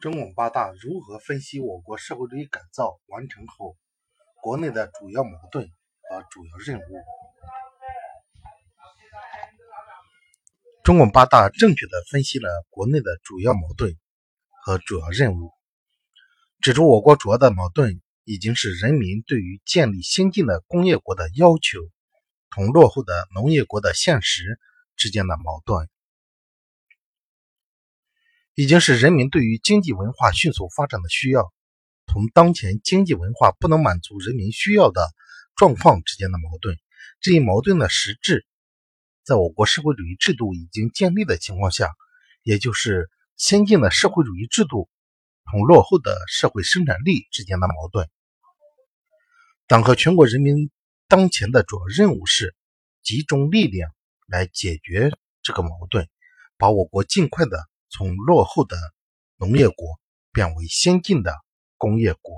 中共八大如何分析我国社会主义改造完成后国内的主要矛盾和主要任务？中共八大正确的分析了国内的主要矛盾和主要任务，指出我国主要的矛盾已经是人民对于建立先进的工业国的要求同落后的农业国的现实之间的矛盾。已经是人民对于经济文化迅速发展的需要，同当前经济文化不能满足人民需要的状况之间的矛盾。这一矛盾的实质，在我国社会主义制度已经建立的情况下，也就是先进的社会主义制度同落后的社会生产力之间的矛盾。党和全国人民当前的主要任务是集中力量来解决这个矛盾，把我国尽快的。从落后的农业国变为先进的工业国。